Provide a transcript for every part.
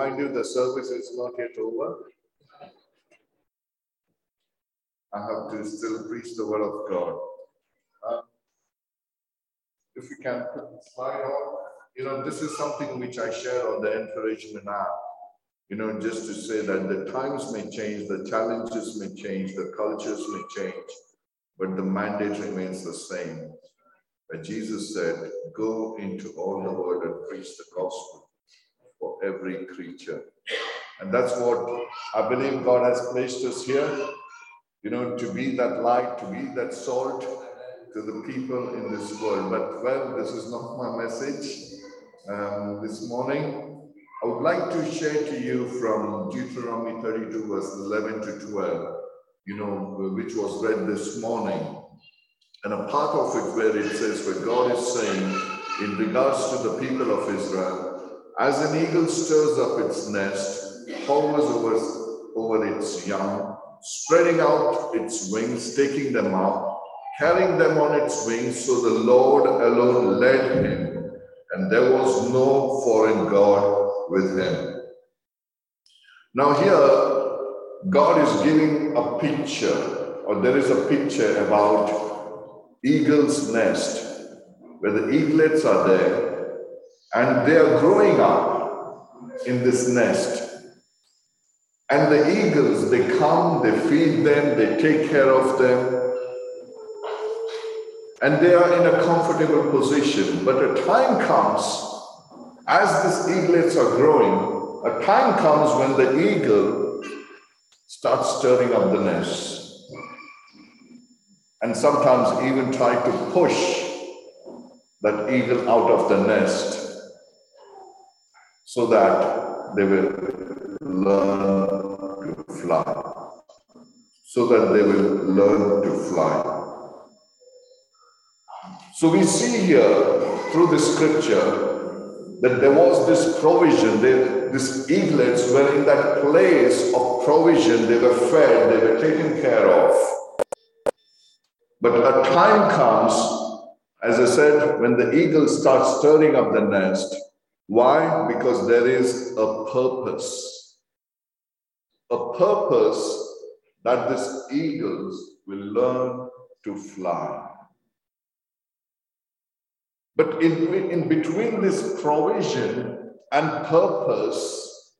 remind you the service is not yet over. I have to still preach the word of God. Uh, if we can put the slide on, you know, this is something which I share on the encouragement app. You know, just to say that the times may change, the challenges may change, the cultures may change, but the mandate remains the same. But Jesus said, Go into all the world and preach the gospel every creature. And that's what I believe God has placed us here, you know, to be that light, to be that salt to the people in this world. But well, this is not my message um, this morning. I would like to share to you from Deuteronomy 32, verse 11 to 12, you know, which was read this morning. And a part of it where it says, where God is saying, in regards to the people of Israel, as an eagle stirs up its nest, hovers over, over its young, spreading out its wings, taking them up, carrying them on its wings, so the Lord alone led him, and there was no foreign God with him. Now, here, God is giving a picture, or there is a picture about eagle's nest, where the eaglets are there, and they are growing up in this nest. And the eagles, they come, they feed them, they take care of them, and they are in a comfortable position. But a time comes, as these eaglets are growing, a time comes when the eagle starts stirring up the nest and sometimes even try to push that eagle out of the nest so that they will learn to fly. So that they will learn to fly. So we see here through the scripture that there was this provision, they, these eaglets were in that place of provision, they were fed, they were taken care of. But a time comes, as I said, when the eagle starts stirring up the nest. Why? Because there is a purpose. A purpose that these eagles will learn to fly. But in, in between this provision and purpose,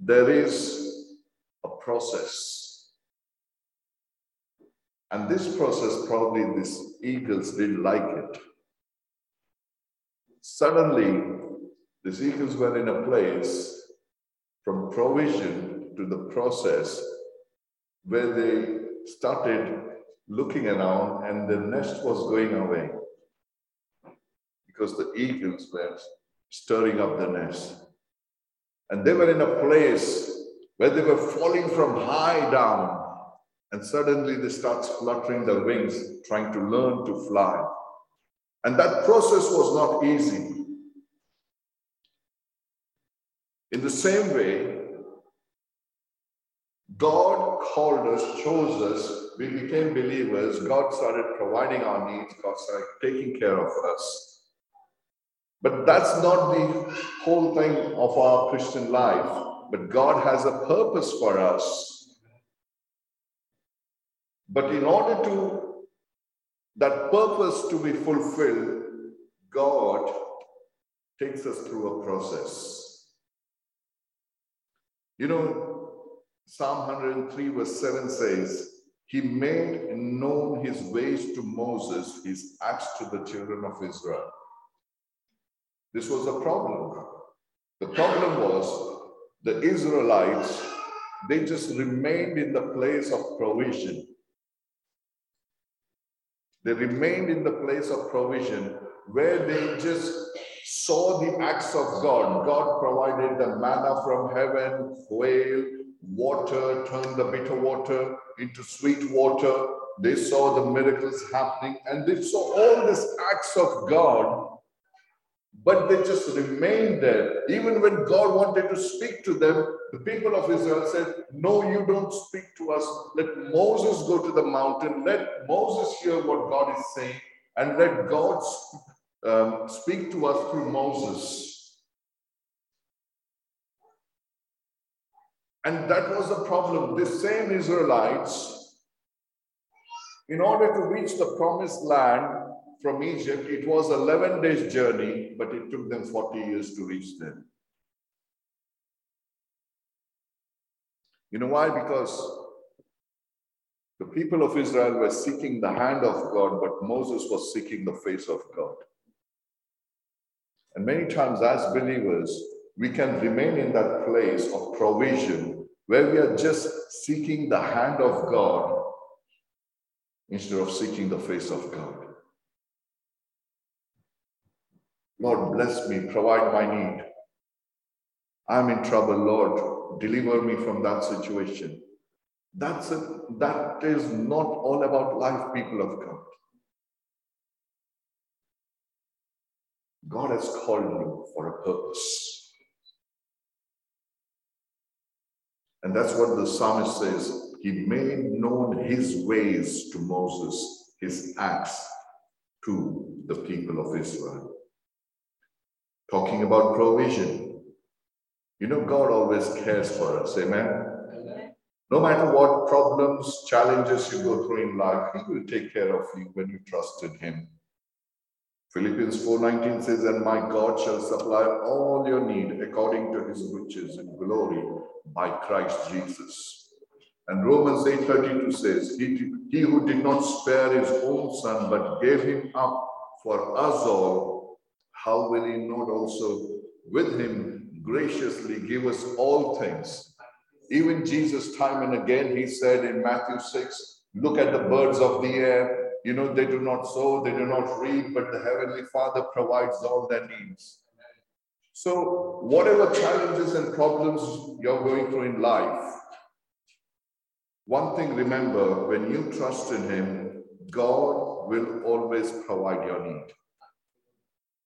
there is a process. And this process, probably these eagles didn't like it. Suddenly, these eagles were in a place from provision to the process where they started looking around and the nest was going away because the eagles were stirring up the nest. And they were in a place where they were falling from high down and suddenly they start fluttering their wings, trying to learn to fly. And that process was not easy. In the same way, God called us, chose us, we became believers, God started providing our needs, God started taking care of us. But that's not the whole thing of our Christian life. But God has a purpose for us but in order to that purpose to be fulfilled, God takes us through a process. You know, Psalm 103, verse 7 says, He made known his ways to Moses, his acts to the children of Israel. This was a problem. The problem was the Israelites, they just remained in the place of provision. They remained in the place of provision where they just saw the acts of God. God provided the manna from heaven, quail, water, turned the bitter water into sweet water. They saw the miracles happening and they saw all these acts of God but they just remained there. Even when God wanted to speak to them, the people of Israel said, No, you don't speak to us. Let Moses go to the mountain. Let Moses hear what God is saying, and let God um, speak to us through Moses. And that was the problem. The same Israelites, in order to reach the promised land from Egypt, it was 11 days journey, but it took them 40 years to reach there. You know why? Because the people of Israel were seeking the hand of God, but Moses was seeking the face of God. And many times, as believers, we can remain in that place of provision where we are just seeking the hand of God instead of seeking the face of God. Lord, bless me, provide my need. I'm in trouble, Lord. Deliver me from that situation. That's it. That is not all about life, people of God. God has called you for a purpose. And that's what the psalmist says. He made known his ways to Moses, his acts to the people of Israel. Talking about provision. You know, God always cares for us. Amen. Amen. No matter what problems, challenges you go through in life, He will take care of you when you trust in Him. Philippians 4:19 says, And my God shall supply all your need according to his riches and glory by Christ Jesus. And Romans 8:32 says, he, he who did not spare his own son, but gave him up for us all, how will he not also with him graciously give us all things? Even Jesus, time and again, he said in Matthew 6, look at the birds of the air, you know, they do not sow, they do not reap, but the Heavenly Father provides all their needs. So, whatever challenges and problems you're going through in life, one thing remember when you trust in Him, God will always provide your need.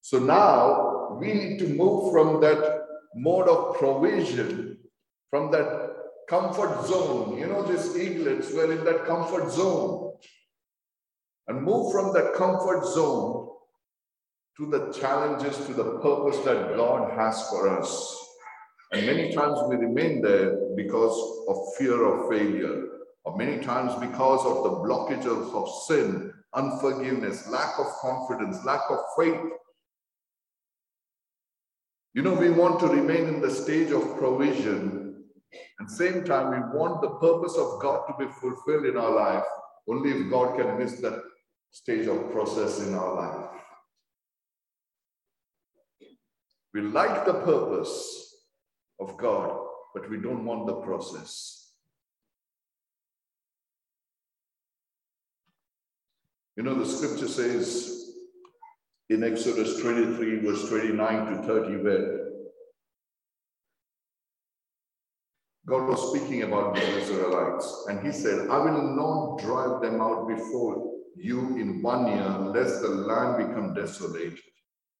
So now we need to move from that mode of provision, from that comfort zone. You know, these eaglets were in that comfort zone and move from that comfort zone to the challenges, to the purpose that God has for us. And many times we remain there because of fear of failure, or many times because of the blockages of sin, unforgiveness, lack of confidence, lack of faith. You know, we want to remain in the stage of provision, and same time we want the purpose of God to be fulfilled in our life. Only if God can miss that stage of process in our life. We like the purpose of God, but we don't want the process. You know, the scripture says in Exodus 23, verse 29 to 30, where God was speaking about the Israelites, and He said, I will not drive them out before you in one year, lest the land become desolate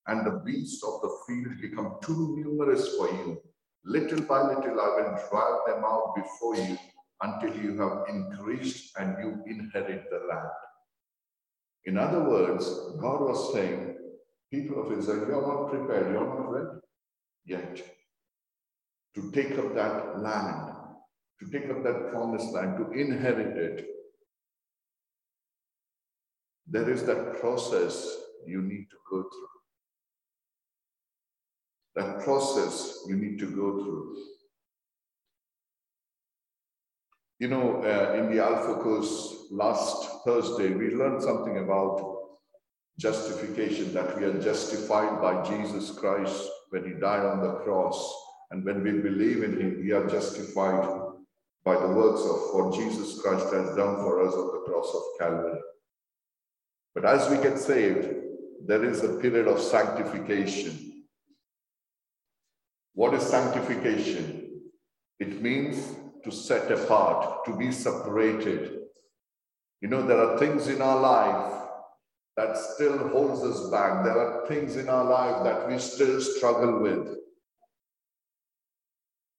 and the beasts of the field become too numerous for you. Little by little, I will drive them out before you until you have increased and you inherit the land. In other words, God was saying, people of Israel, you're not prepared, you're not ready yet to take up that land, to take up that promised land, to inherit it there is that process you need to go through. That process you need to go through. You know, uh, in the Alpha course last Thursday, we learned something about justification, that we are justified by Jesus Christ when he died on the cross. And when we believe in him, we are justified by the works of what Jesus Christ has done for us on the cross of Calvary. But as we get saved, there is a period of sanctification. What is sanctification? It means to set apart, to be separated. You know, there are things in our life that still holds us back. There are things in our life that we still struggle with.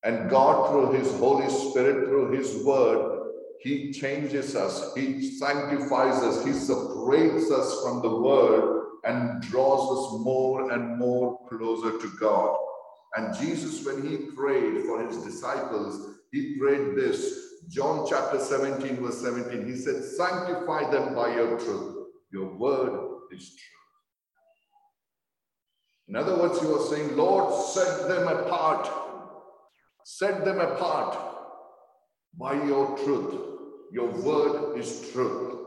And God, through His Holy Spirit, through His Word, he changes us, He sanctifies us, He separates us from the world and draws us more and more closer to God. And Jesus, when He prayed for His disciples, he prayed this. John chapter 17, verse 17. He said, Sanctify them by your truth. Your word is true. In other words, he was saying, Lord, set them apart. Set them apart by your truth. Your word is truth.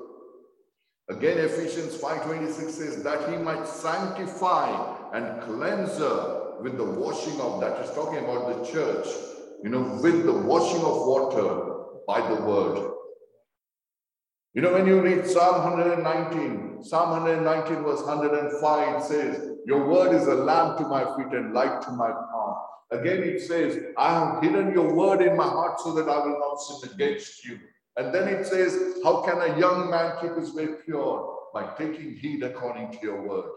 Again, Ephesians 5.26 says that he might sanctify and cleanse her with the washing of, that is talking about the church, you know, with the washing of water by the word. You know, when you read Psalm 119, Psalm 119 verse 105 says, Your word is a lamp to my feet and light to my. Again, it says, I have hidden your word in my heart so that I will not sin against you. And then it says, How can a young man keep his way pure? By taking heed according to your word.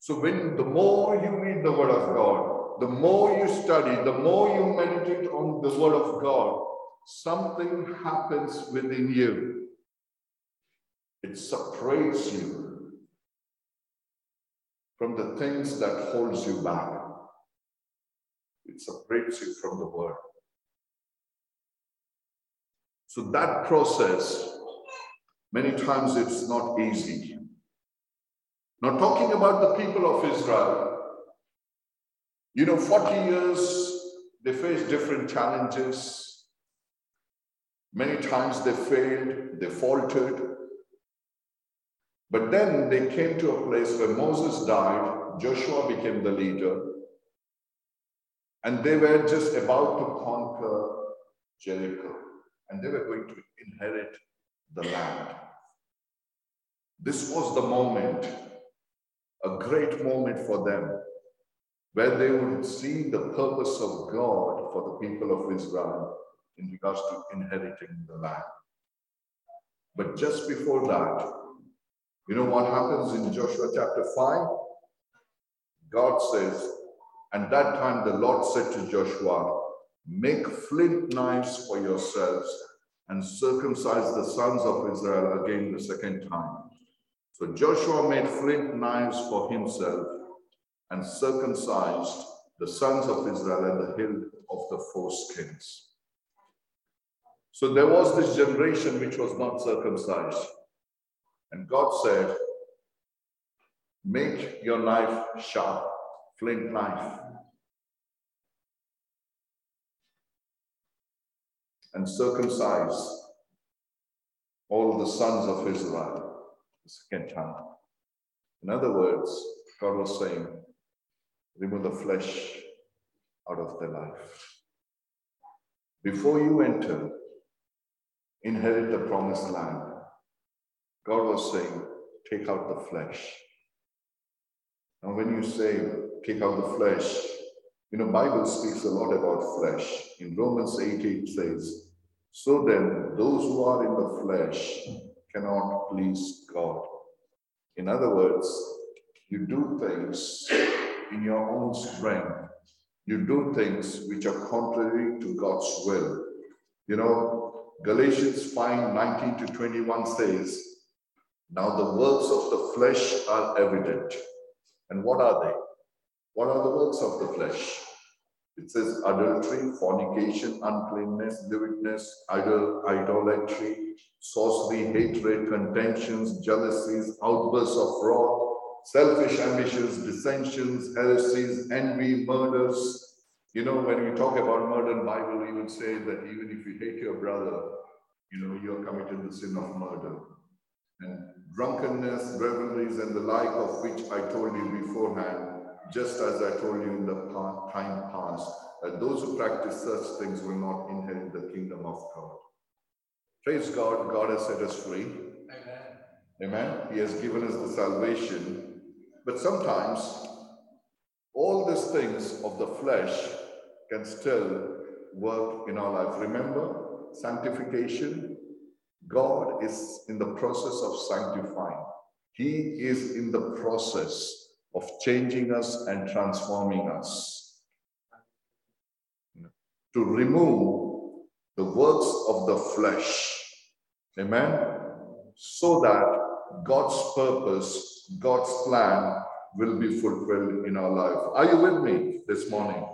So when the more you read the word of God, the more you study, the more you meditate on the word of God, something happens within you. It separates you from the things that holds you back. It separates you from the world. So that process, many times it's not easy. Now talking about the people of Israel, you know, 40 years, they faced different challenges, Many times they failed, they faltered. But then they came to a place where Moses died, Joshua became the leader, and they were just about to conquer Jericho, and they were going to inherit the land. This was the moment, a great moment for them, where they would see the purpose of God for the people of Israel in regards to inheriting the land. But just before that, you know what happens in Joshua chapter 5? God says, and that time the Lord said to Joshua, Make flint knives for yourselves and circumcise the sons of Israel again the second time. So Joshua made flint knives for himself and circumcised the sons of Israel at the hill of the foreskins. So there was this generation which was not circumcised. And God said, Make your knife sharp, flint knife. And circumcise all the sons of Israel the second time. In other words, God was saying, remove the flesh out of their life. Before you enter inherit the promised land. God was saying, take out the flesh. Now, when you say take out the flesh, you know, Bible speaks a lot about flesh. In Romans 8, it says, so then those who are in the flesh cannot please God. In other words, you do things in your own strength. You do things which are contrary to God's will. You know, Galatians 5 19 to 21 says, Now the works of the flesh are evident. And what are they? What are the works of the flesh? It says adultery, fornication, uncleanness, lewdness, idol, idolatry, sorcery, hatred, contentions, jealousies, outbursts of wrath, selfish ambitions, dissensions, heresies, envy, murders, you know, when we talk about murder in Bible, even say that even if you hate your brother, you know, you're committing the sin of murder. And drunkenness, revelries, and the like of which I told you beforehand, just as I told you in the time past, that those who practice such things will not inherit the kingdom of God. Praise God, God has set us free. Amen. Amen. He has given us the salvation. But sometimes all these things of the flesh can still work in our life. Remember, sanctification, God is in the process of sanctifying. He is in the process of changing us and transforming us. To remove the works of the flesh. Amen? So that God's purpose, God's plan will be fulfilled in our life. Are you with me this morning?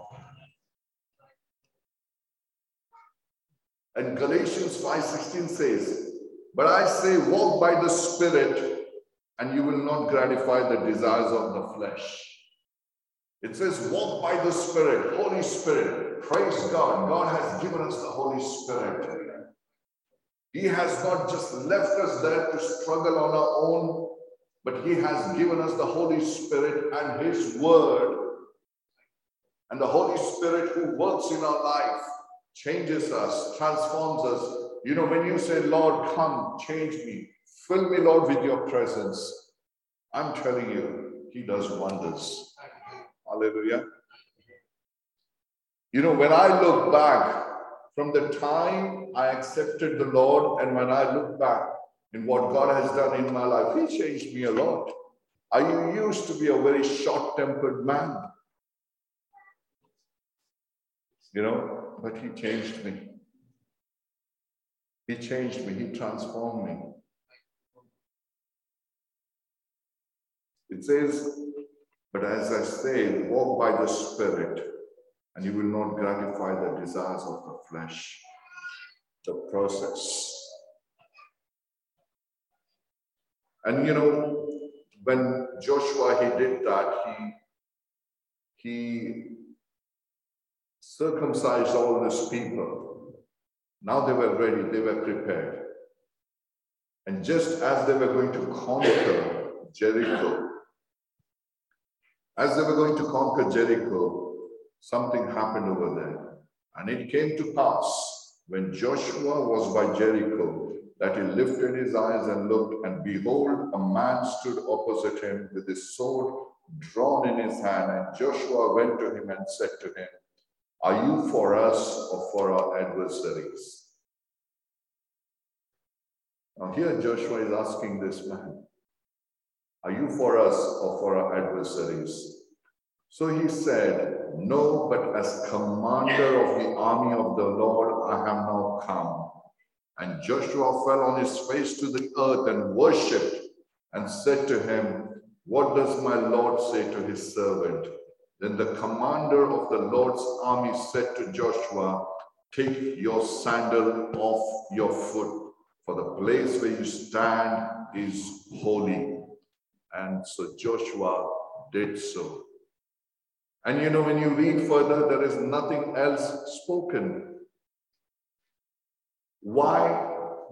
And Galatians 5:16 says, But I say, walk by the Spirit, and you will not gratify the desires of the flesh. It says, walk by the Spirit, Holy Spirit. Praise God. God has given us the Holy Spirit. He has not just left us there to struggle on our own, but He has given us the Holy Spirit and His Word. And the Holy Spirit who works in our life changes us, transforms us. You know, when you say, Lord, come, change me, fill me, Lord, with your presence, I'm telling you, He does wonders. Hallelujah. You know, when I look back from the time I accepted the Lord and when I look back in what God has done in my life, He changed me a lot. I used to be a very short tempered man. You know, but He changed me. He changed me, He transformed me. It says, but as I say, walk by the Spirit, and you will not gratify the desires of the flesh. The process. And you know, when Joshua he did that, he he circumcised all these people. Now they were ready, they were prepared. And just as they were going to conquer Jericho, as they were going to conquer Jericho, something happened over there. And it came to pass when Joshua was by Jericho that he lifted his eyes and looked, and behold, a man stood opposite him with his sword drawn in his hand. And Joshua went to him and said to him, Are you for us or for our adversaries? Now, here Joshua is asking this man, are you for us or for our adversaries? So he said, No, but as commander of the army of the Lord, I have now come. And Joshua fell on his face to the earth and worshipped and said to him, What does my Lord say to his servant? Then the commander of the Lord's army said to Joshua, Take your sandal off your foot, for the place where you stand is holy. And so Joshua did so. And you know, when you read further, there is nothing else spoken. Why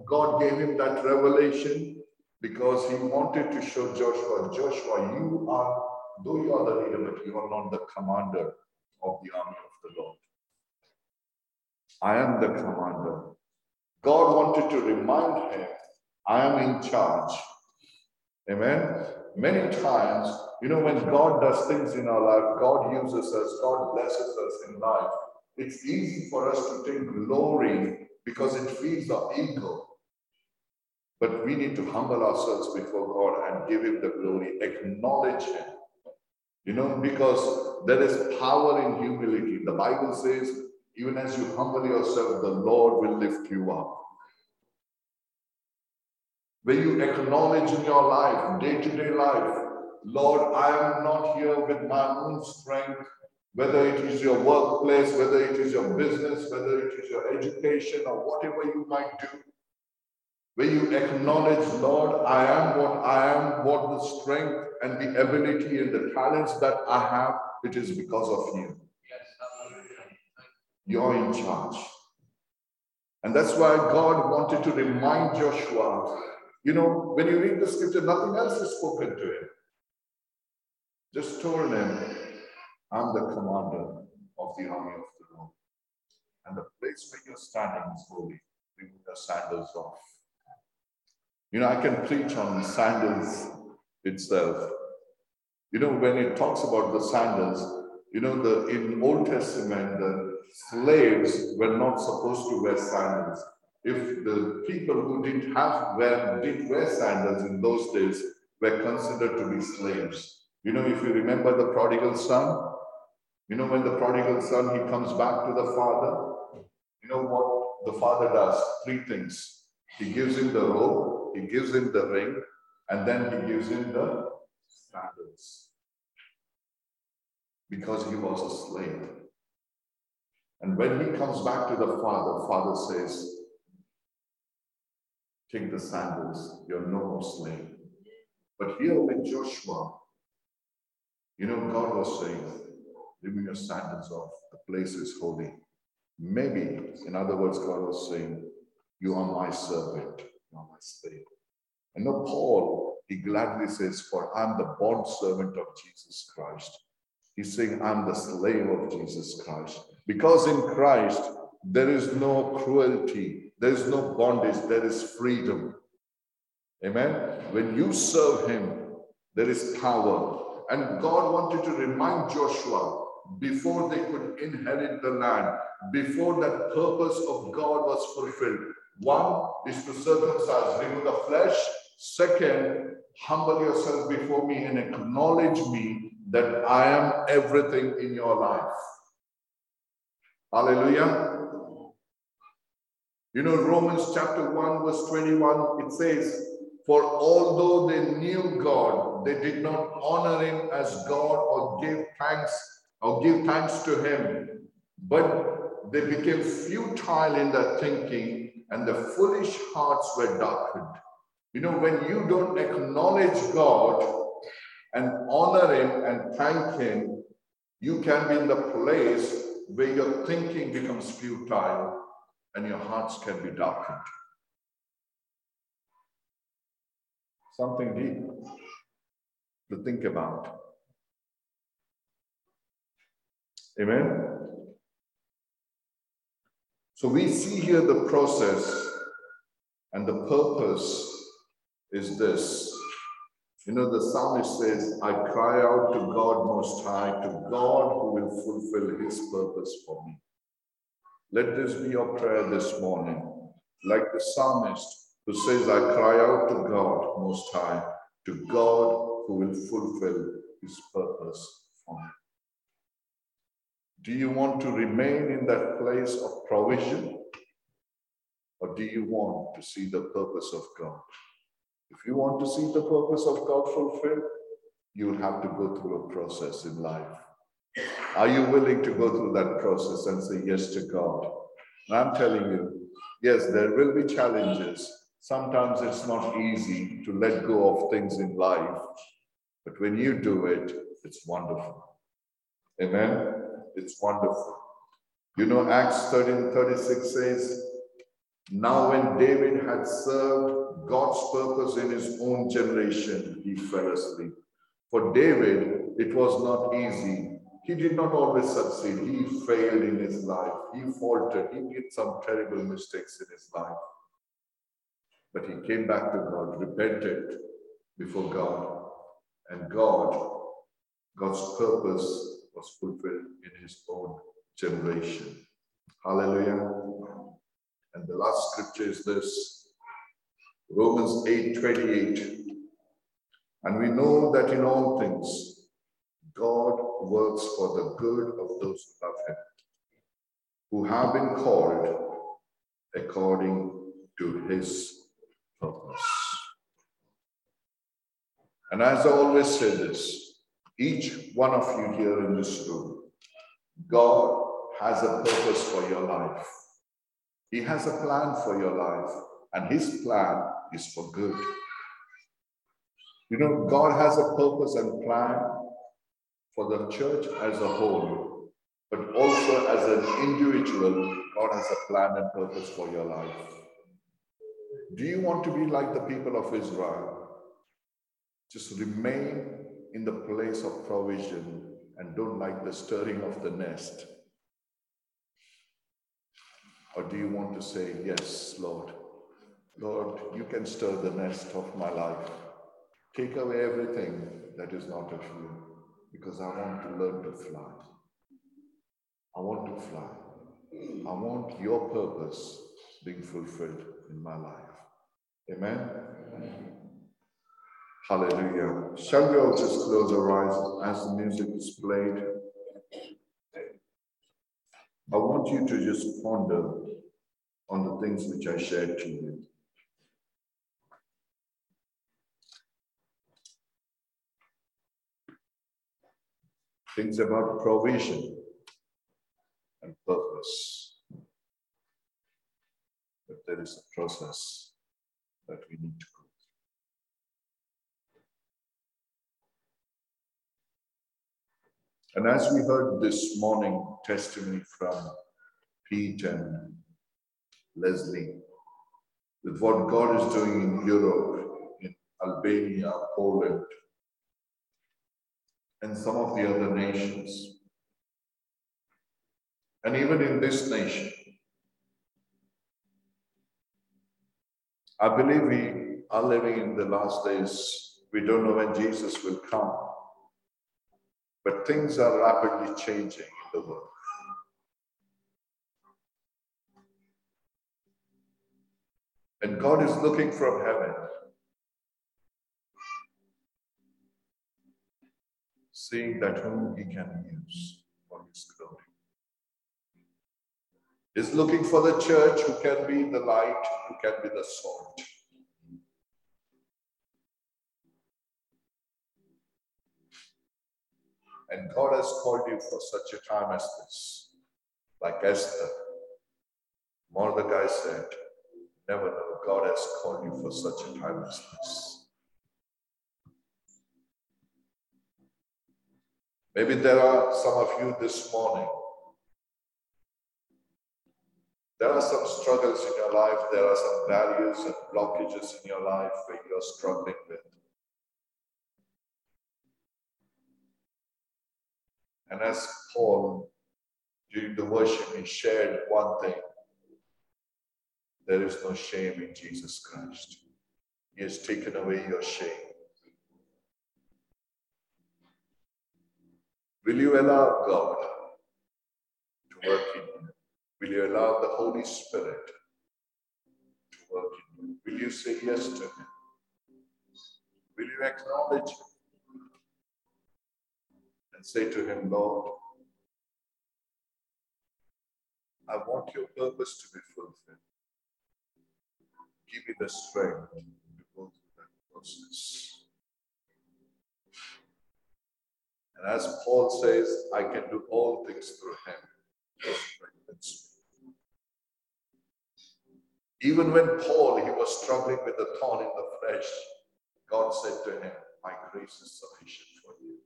God gave him that revelation? Because he wanted to show Joshua, Joshua, you are, though you are the leader, but you are not the commander of the army of the Lord. I am the commander. God wanted to remind him, I am in charge. Amen. Many times, you know, when God does things in our life, God uses us, God blesses us in life. It's easy for us to take glory because it feeds our ego. But we need to humble ourselves before God and give Him the glory, acknowledge Him. You know, because there is power in humility. The Bible says, even as you humble yourself, the Lord will lift you up where you acknowledge in your life, day to day life, Lord, I am not here with my own strength, whether it is your workplace, whether it is your business, whether it is your education, or whatever you might do. Where you acknowledge, Lord, I am what I am, what the strength and the ability and the talents that I have, it is because of you. You're in charge. And that's why God wanted to remind Joshua you know, when you read the scripture, nothing else is spoken to him. Just told him, I'm the commander of the army of the Lord. And the place where you're standing is holy. Remove your sandals off. You know, I can preach on sandals itself. You know, when it talks about the sandals, you know, the in Old Testament, the slaves were not supposed to wear sandals if the people who didn't have wear, didn't wear sandals in those days were considered to be slaves. You know, if you remember the prodigal son, you know, when the prodigal son, he comes back to the father, you know what the father does? Three things. He gives him the robe, he gives him the ring, and then he gives him the sandals. Because he was a slave. And when he comes back to the Father, Father says, Take the sandals, you're no more slave. But here with Joshua, you know, God was saying, Leave your sandals off, the place is holy. Maybe, in other words, God was saying, You are my servant, you are my slave. And now Paul, he gladly says, For I'm the bond servant of Jesus Christ. He's saying, I'm the slave of Jesus Christ. Because in Christ, there is no cruelty, there is no bondage, there is freedom. Amen. When you serve Him, there is power. And God wanted to remind Joshua before they could inherit the land, before that purpose of God was fulfilled. One is to circumcise, remove the flesh. Second, humble yourself before me and acknowledge me that I am everything in your life. Hallelujah. You know, Romans chapter 1, verse 21, it says, For although they knew God, they did not honor him as God or give thanks or give thanks to him, but they became futile in their thinking and their foolish hearts were darkened. You know, when you don't acknowledge God and honor him and thank him, you can be in the place where your thinking becomes futile and your hearts can be darkened. Something deep to think about. Amen. So we see here the process and the purpose is this. You know, the psalmist says, I cry out to God Most High, to God who will fulfill his purpose for me. Let this be your prayer this morning, like the psalmist who says, I cry out to God Most High, to God who will fulfill his purpose for me. Do you want to remain in that place of provision? Or do you want to see the purpose of God? If you want to see the purpose of God fulfilled, you will have to go through a process in life. Are you willing to go through that process and say yes to God? And I'm telling you, yes, there will be challenges. Sometimes it's not easy to let go of things in life, but when you do it, it's wonderful. Amen. It's wonderful. You know, Acts 13 36 says, Now when David had served God's purpose in his own generation, he fell asleep. For David, it was not easy. He did not always succeed. He failed in his life. He faltered. He did some terrible mistakes in his life. But he came back to God, repented before God, and God, God's purpose was fulfilled in his own generation. Hallelujah. And the last scripture is this Romans 8 28. And we know that in all things, God works for the good of those who love him, who have been called according to his purpose. And as I always say this, each one of you here in this room, God has a purpose for your life. He has a plan for your life, and His plan is for good. You know, God has a purpose and plan for the church as a whole, but also as an individual, God has a plan and purpose for your life. Do you want to be like the people of Israel? Just remain in the place of provision and don't like the stirring of the nest? Or do you want to say, Yes, Lord, Lord, you can stir the nest of my life. Take away everything that is not of you, because I want to learn to fly. I want to fly. I want your purpose being fulfilled in my life. Amen. Amen. Hallelujah. Shall we all just close our eyes as the music is played? I want you to just ponder on the things which I shared to you. Things about provision and purpose. But there is a process that we need to go through. And as we heard this morning testimony from Pete and Leslie, with what God is doing in Europe, in Albania, Poland, and some of the other nations. And even in this nation, I believe we are living in the last days. We don't know when Jesus will come. But things are rapidly changing in the world. And God is looking from heaven, seeing that whom he can use for his glory. Is looking for the church who can be the light, who can be the salt. And God has called you for such a time as this. Like Esther, Mordecai said, never know God has called you for such a time as this. Maybe there are some of you this morning. There are some struggles in your life. There are some values and blockages in your life where you're struggling with. And as Paul, during the worship, he shared one thing there is no shame in Jesus Christ. He has taken away your shame. Will you allow God to work in you? Will you allow the Holy Spirit to work in you? Will you say yes to Him? Will you acknowledge Him and say to Him, Lord, I want your purpose to be fulfilled give me the strength to go through that process. And as Paul says, I can do all things through him. Even when Paul, he was struggling with the thorn in the flesh, God said to him, My grace is sufficient for you.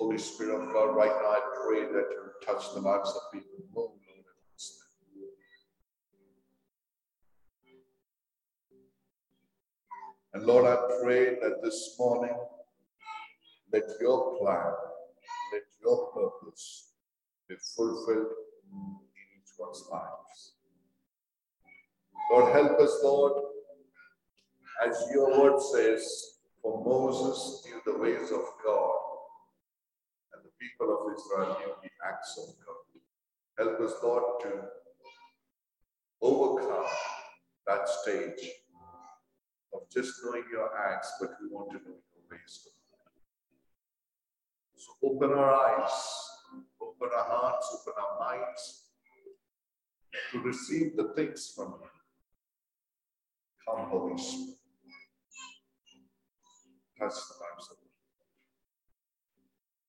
Holy Spirit of God, right now I pray that you touch the lives of people. Oh, Lord. And Lord, I pray that this morning, let your plan, let your purpose be fulfilled in each one's lives. Lord, help us, Lord, as your word says, for Moses knew the ways of God people of Israel knew the acts of God. Help us, Lord, to overcome that stage of just knowing your acts, but we want to know your ways. So open our eyes, open our hearts, open our minds to receive the things from you. Come, Holy Spirit. Touch the of